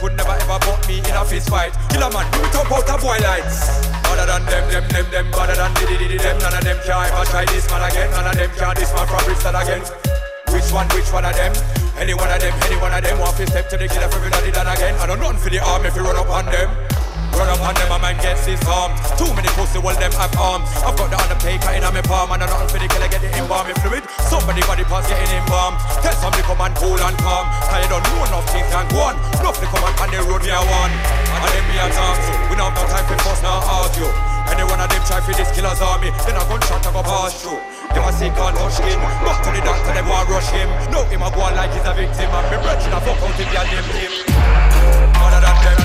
could never ever put me in a fist fight. killer man, We it up out of boy lights. better than them, them, them, them, better than di di di them, none of them can ever try this man again. None of them can this man from Bristol again. Which one, which one of them? Any one of them, any one of them, want to step to the killer for everybody done again. I don't run for the arm if you run up on them. Run up on them, a man gets his arm. Too many pussy, well, them have arms. I've got the other paper in my palm, and I'm not for the killer, get it in bomb fluid. Somebody body the pass getting in bomb. Tell some come and cool and calm. Tired on don't enough things can go on. Bluff come command on the road, we one. And then me a talk to. We don't have no time for fuss, now argue. Any one of them try for this killer's army, then I gunshot I go pass through. Them a sick and rush him. Back to the doctor, them want rush him. No, him a go like he's a victim. And me brethren a fuck out if you them him. None of them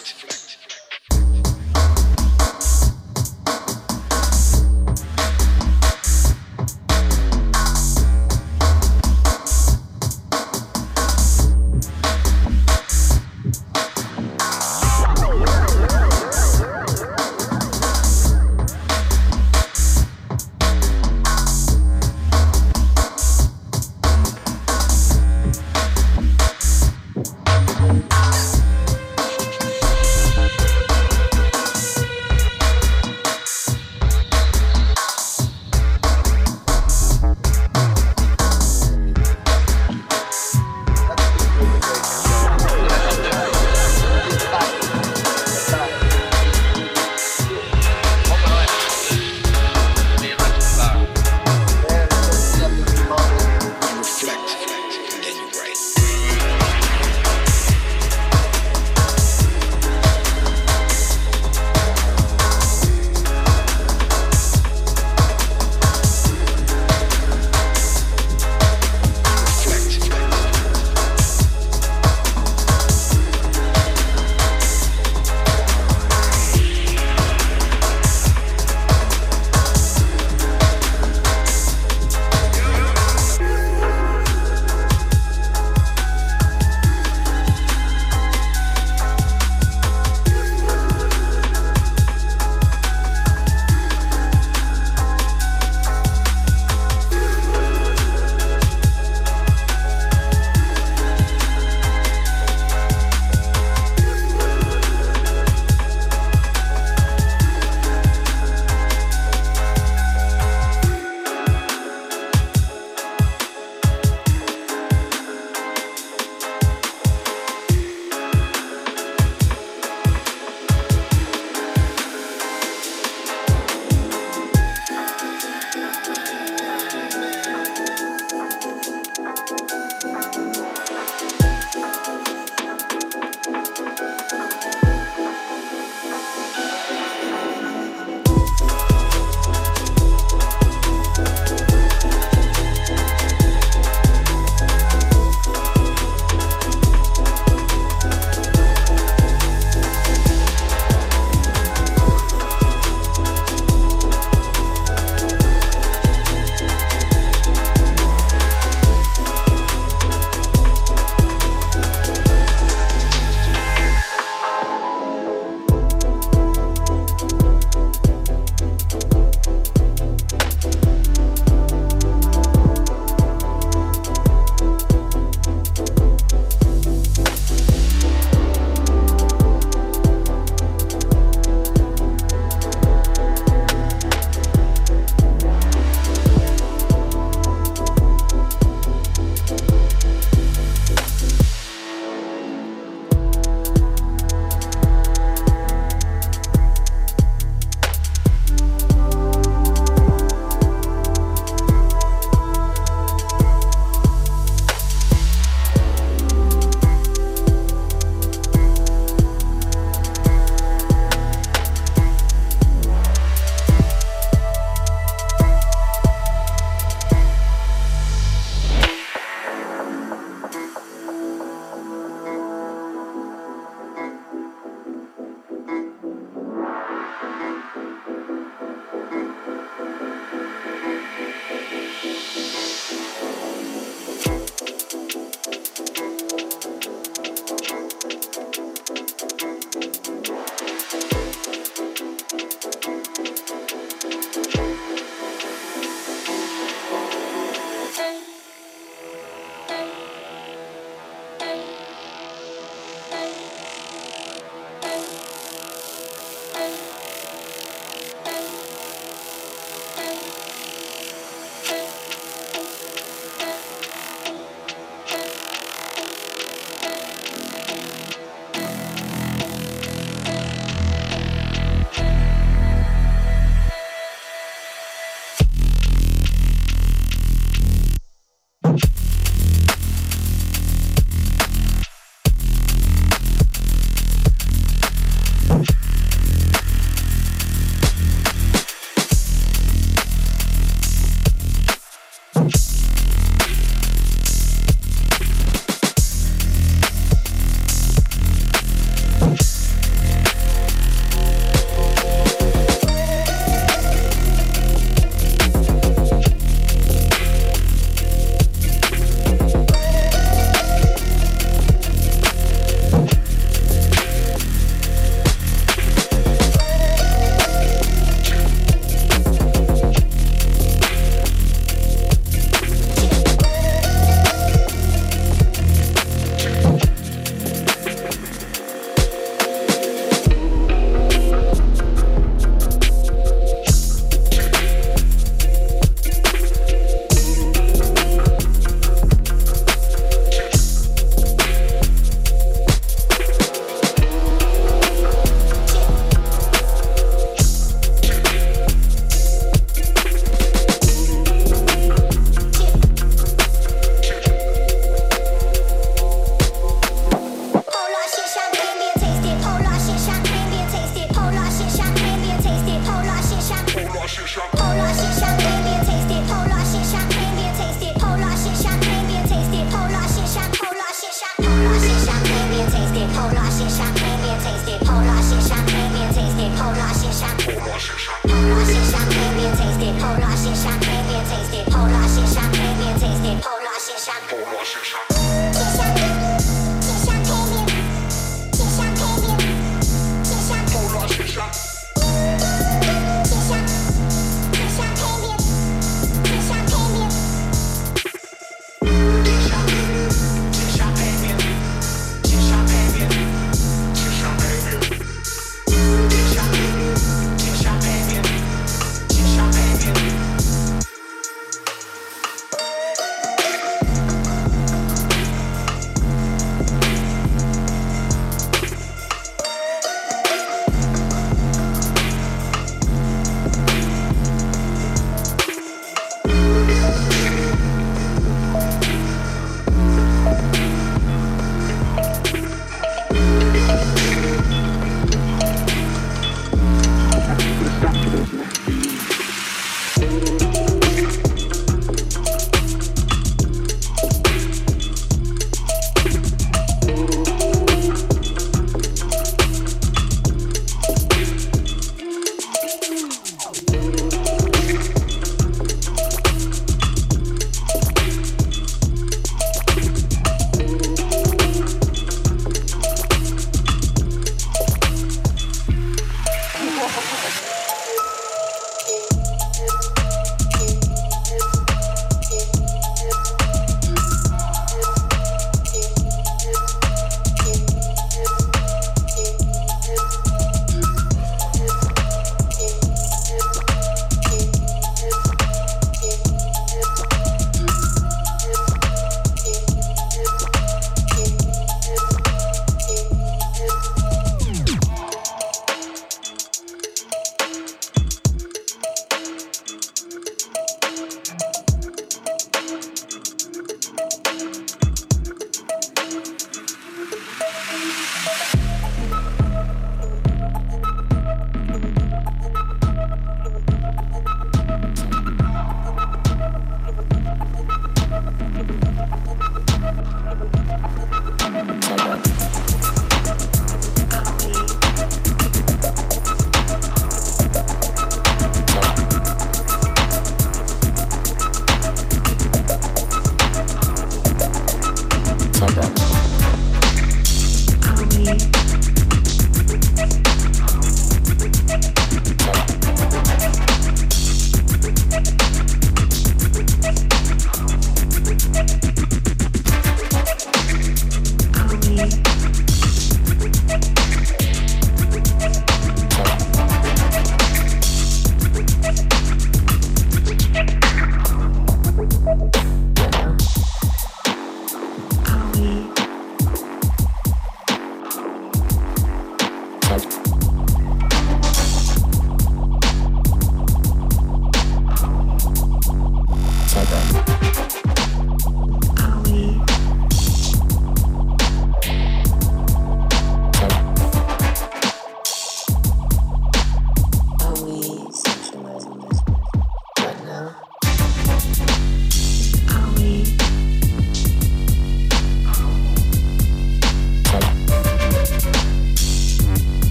reflect.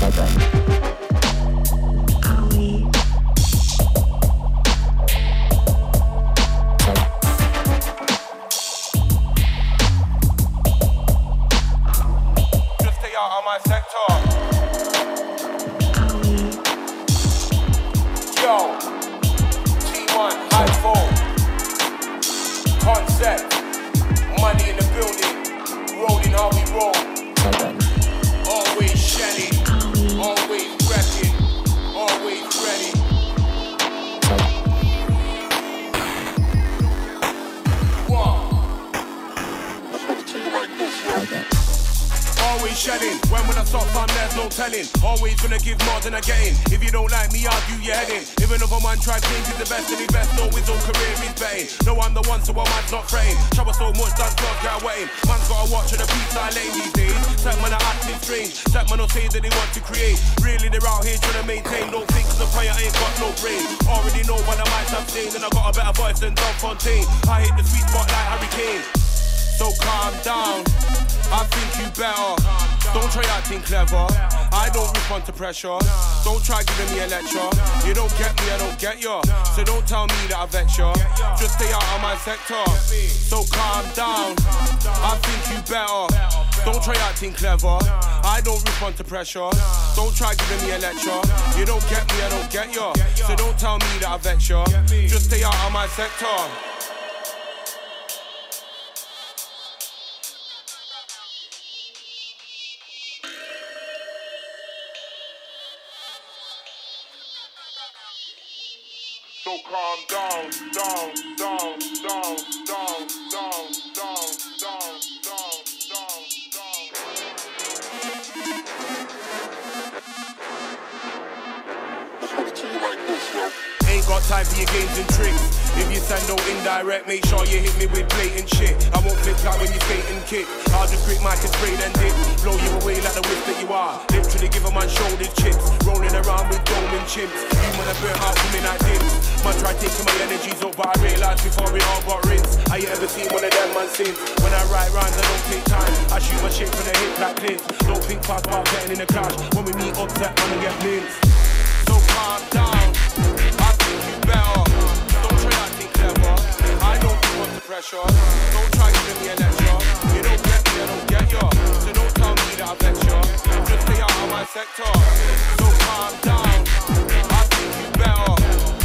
拜拜 pressure. Don't try giving me a lecture. You don't get me, I don't get you. So don't tell me that I vex you. Just stay out of my sector. So calm down. I think you better. Don't try acting clever. I don't respond to pressure. Don't try giving me a lecture. You don't get me, I don't get you. So don't tell me that I vex you. Just stay out of my sector. don't. No indirect, make sure you hit me with blatant shit. I won't flip out when you skating kick. I'll just grip mic and spray dip. Blow you away like the whip that you are. Literally give a man shoulders chips. Rolling around with dome and chimps. You wanna burn out me like this. Man try taking my energies up, but I realize before it all got rinsed. I ain't ever seen one of them man since. When I write rhymes, I don't take time. I shoot my shit from the hip like Clint. Don't think fast about getting in the clash. When we meet upset, man, I get minced. So calm down. Pressure. Don't try giving me a lecture. You don't get me, I don't get you. So don't tell me that I vex you. Just stay out of my sector. So calm down. I think you better.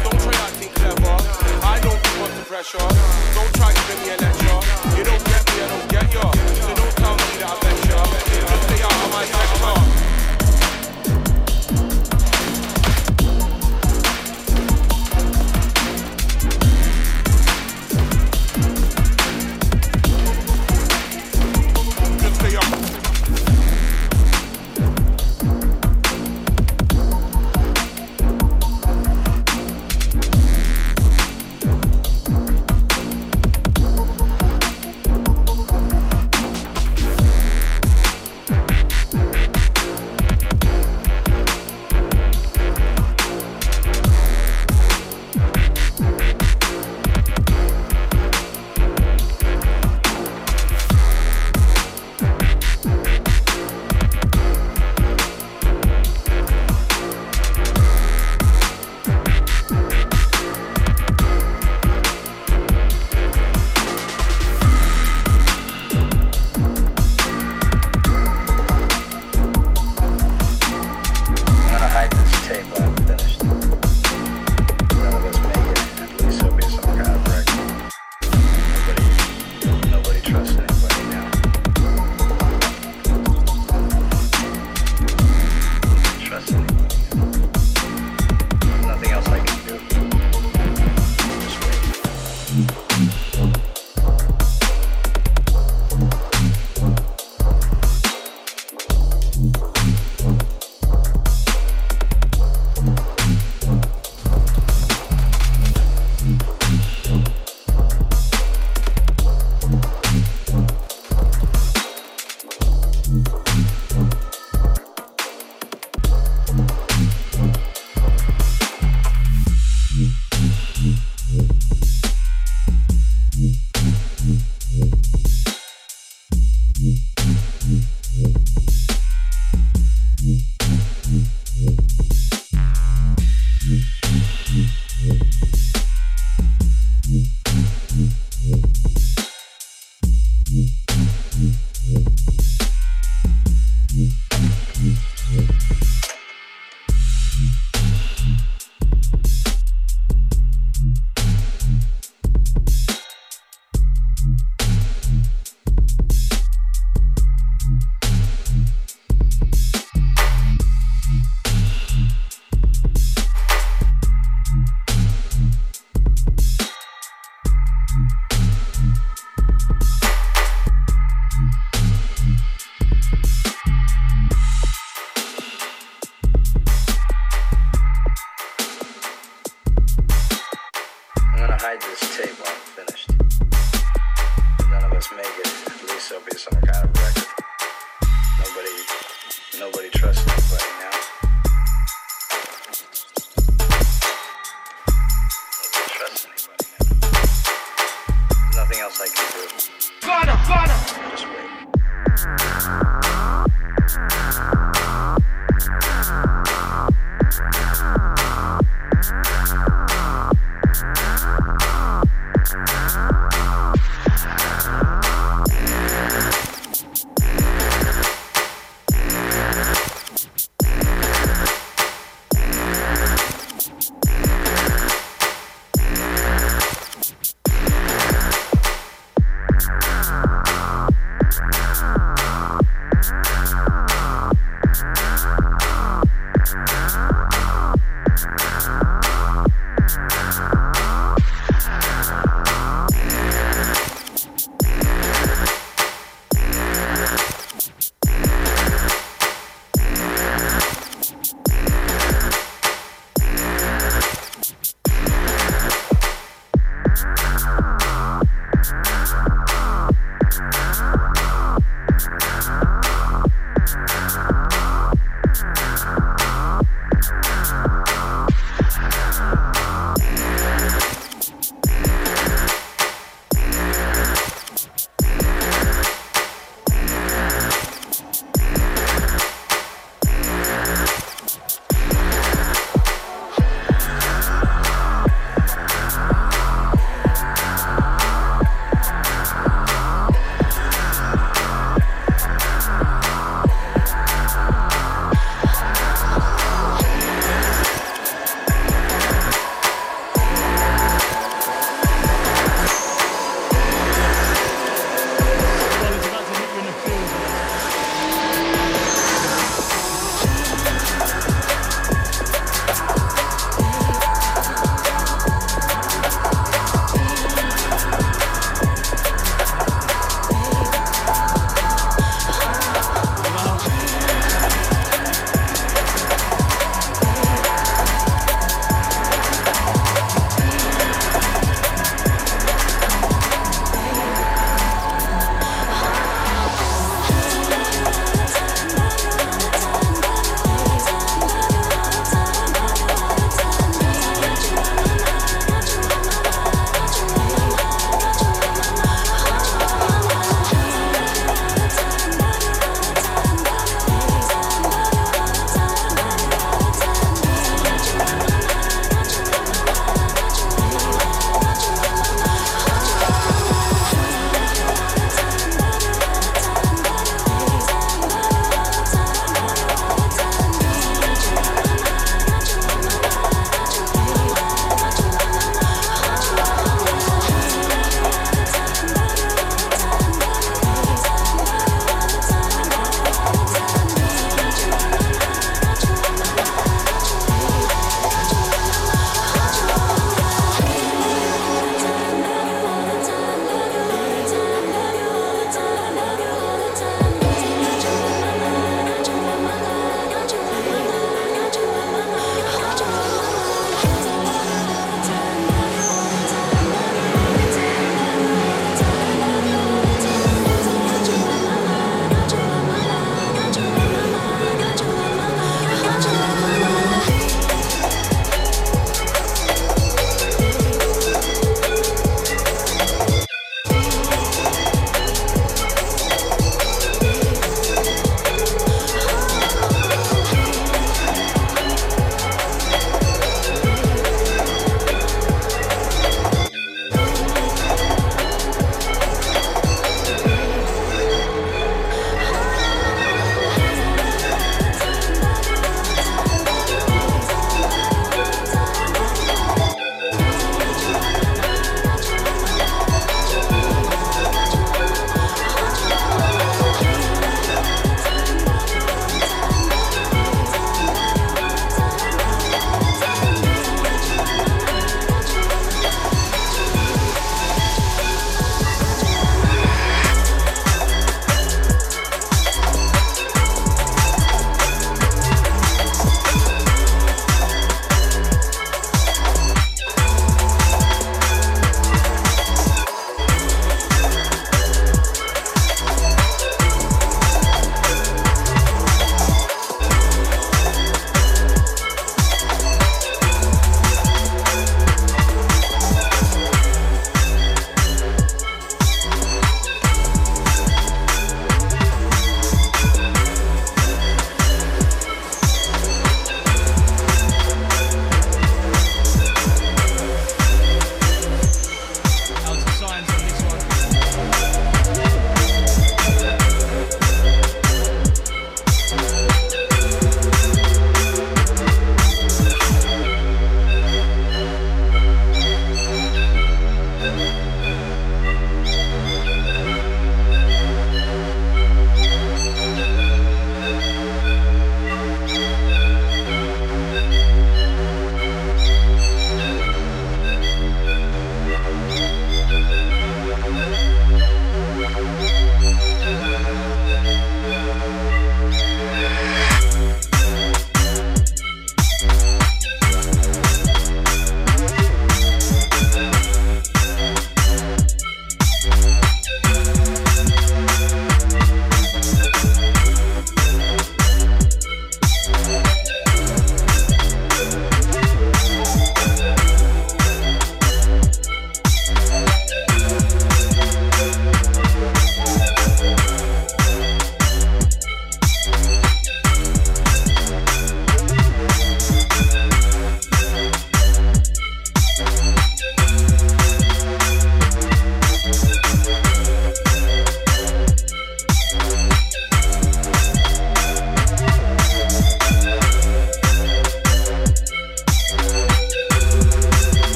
Don't try acting clever. I don't want the pressure. Don't try giving me a lecture. You don't get me, I don't get you. So don't tell me that I vex you. Just stay out of my sector.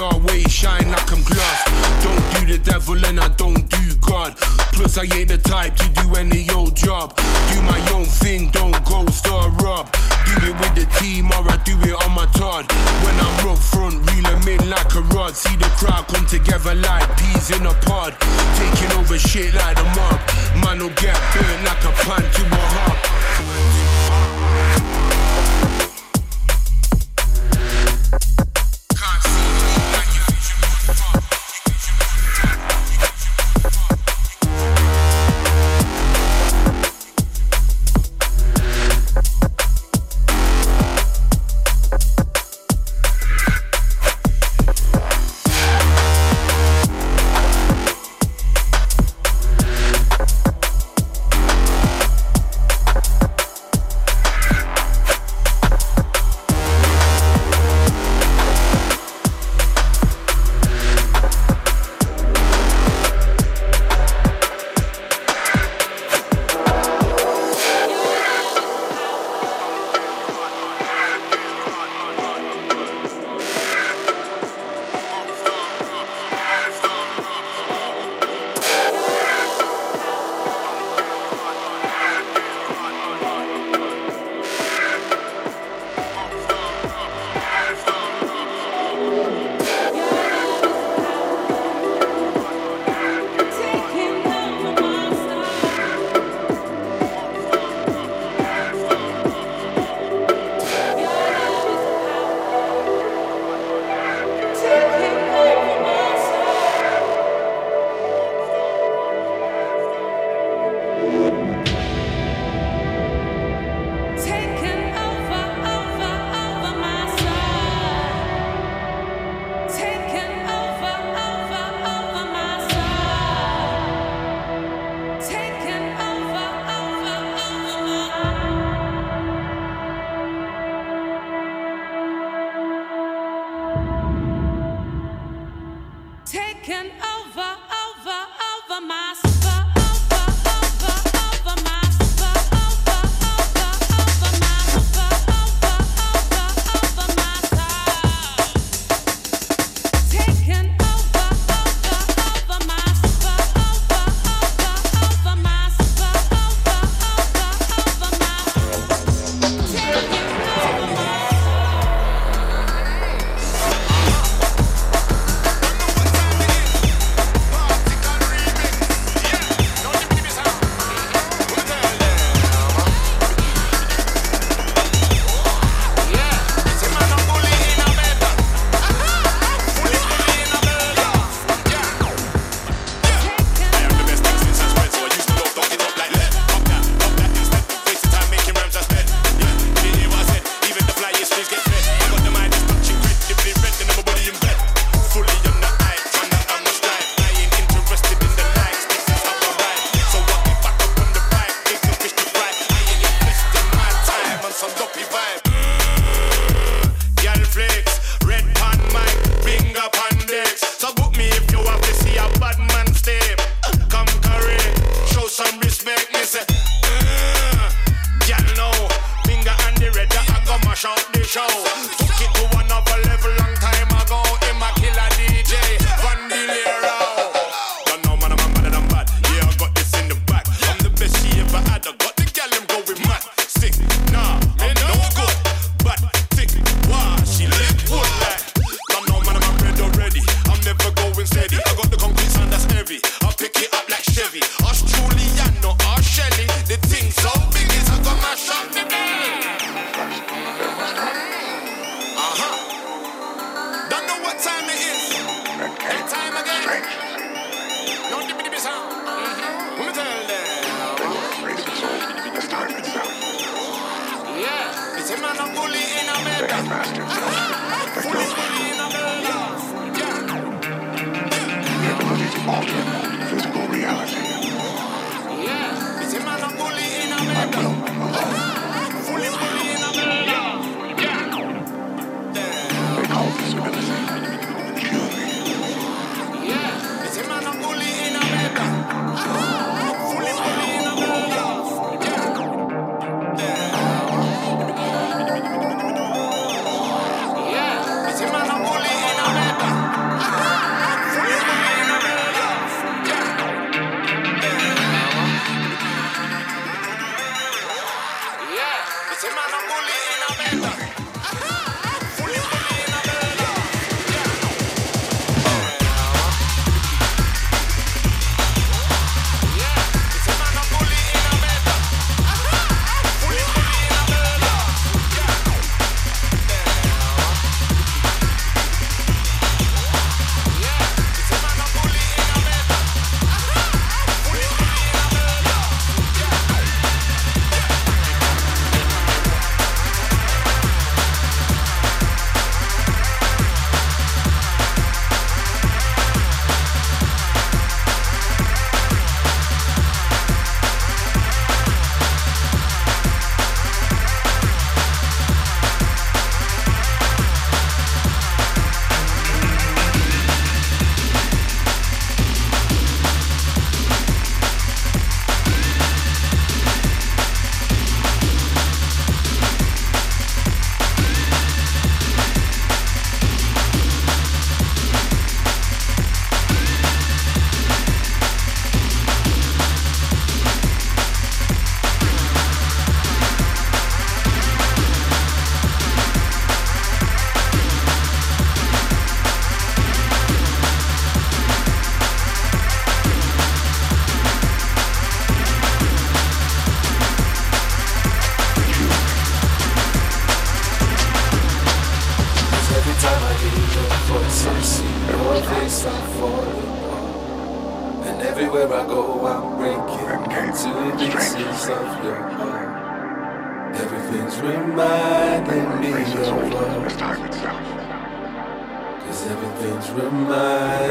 I always shine like I'm gloss. Don't do the devil and I don't do God. Plus I ain't the type to do any old job. Do my own thing, don't go star up. Do it with the team or I do it on my Todd. When I'm rough front, reel them in like a rod. See the crowd come together like peas in a pod. Taking over shit like a mob. Man will get burnt like a pan to a hop.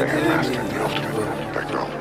Reminding me of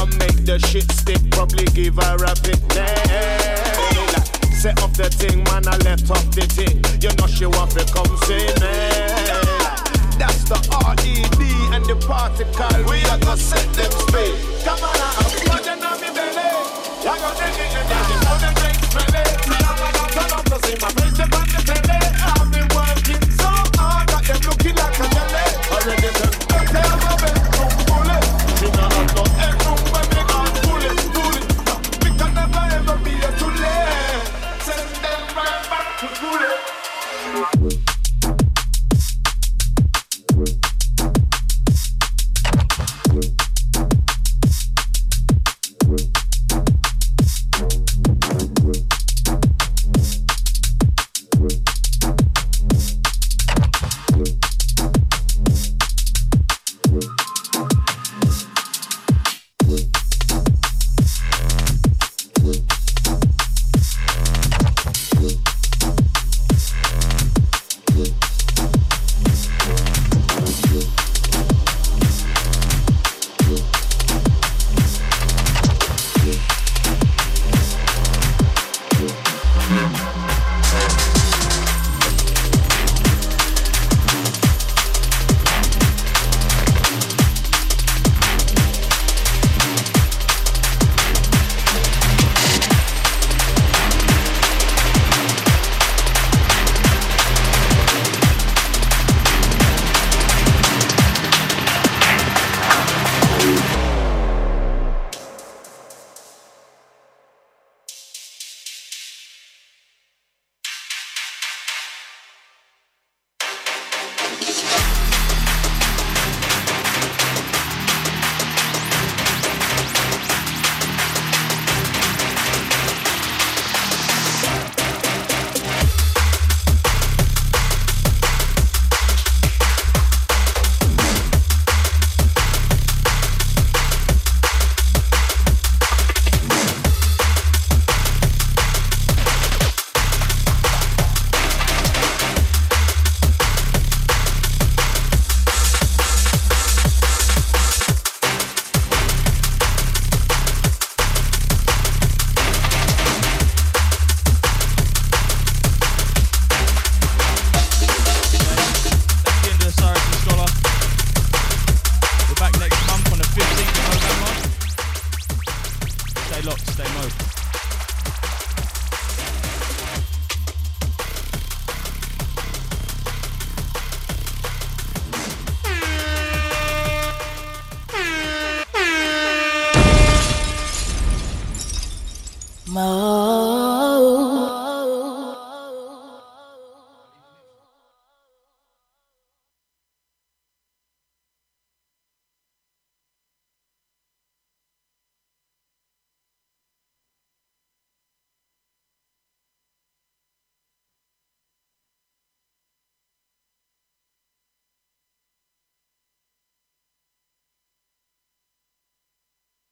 and make the shit stick. Probably give her a big nail. Set off the thing, man, I left off the thing. You know she want to come see me. That's the R-E-D and the particle. We are gonna set them straight. Come on, I'm flooding on me belly. I got them in the day. You know them things, belly. Turn up to see my face, the belly.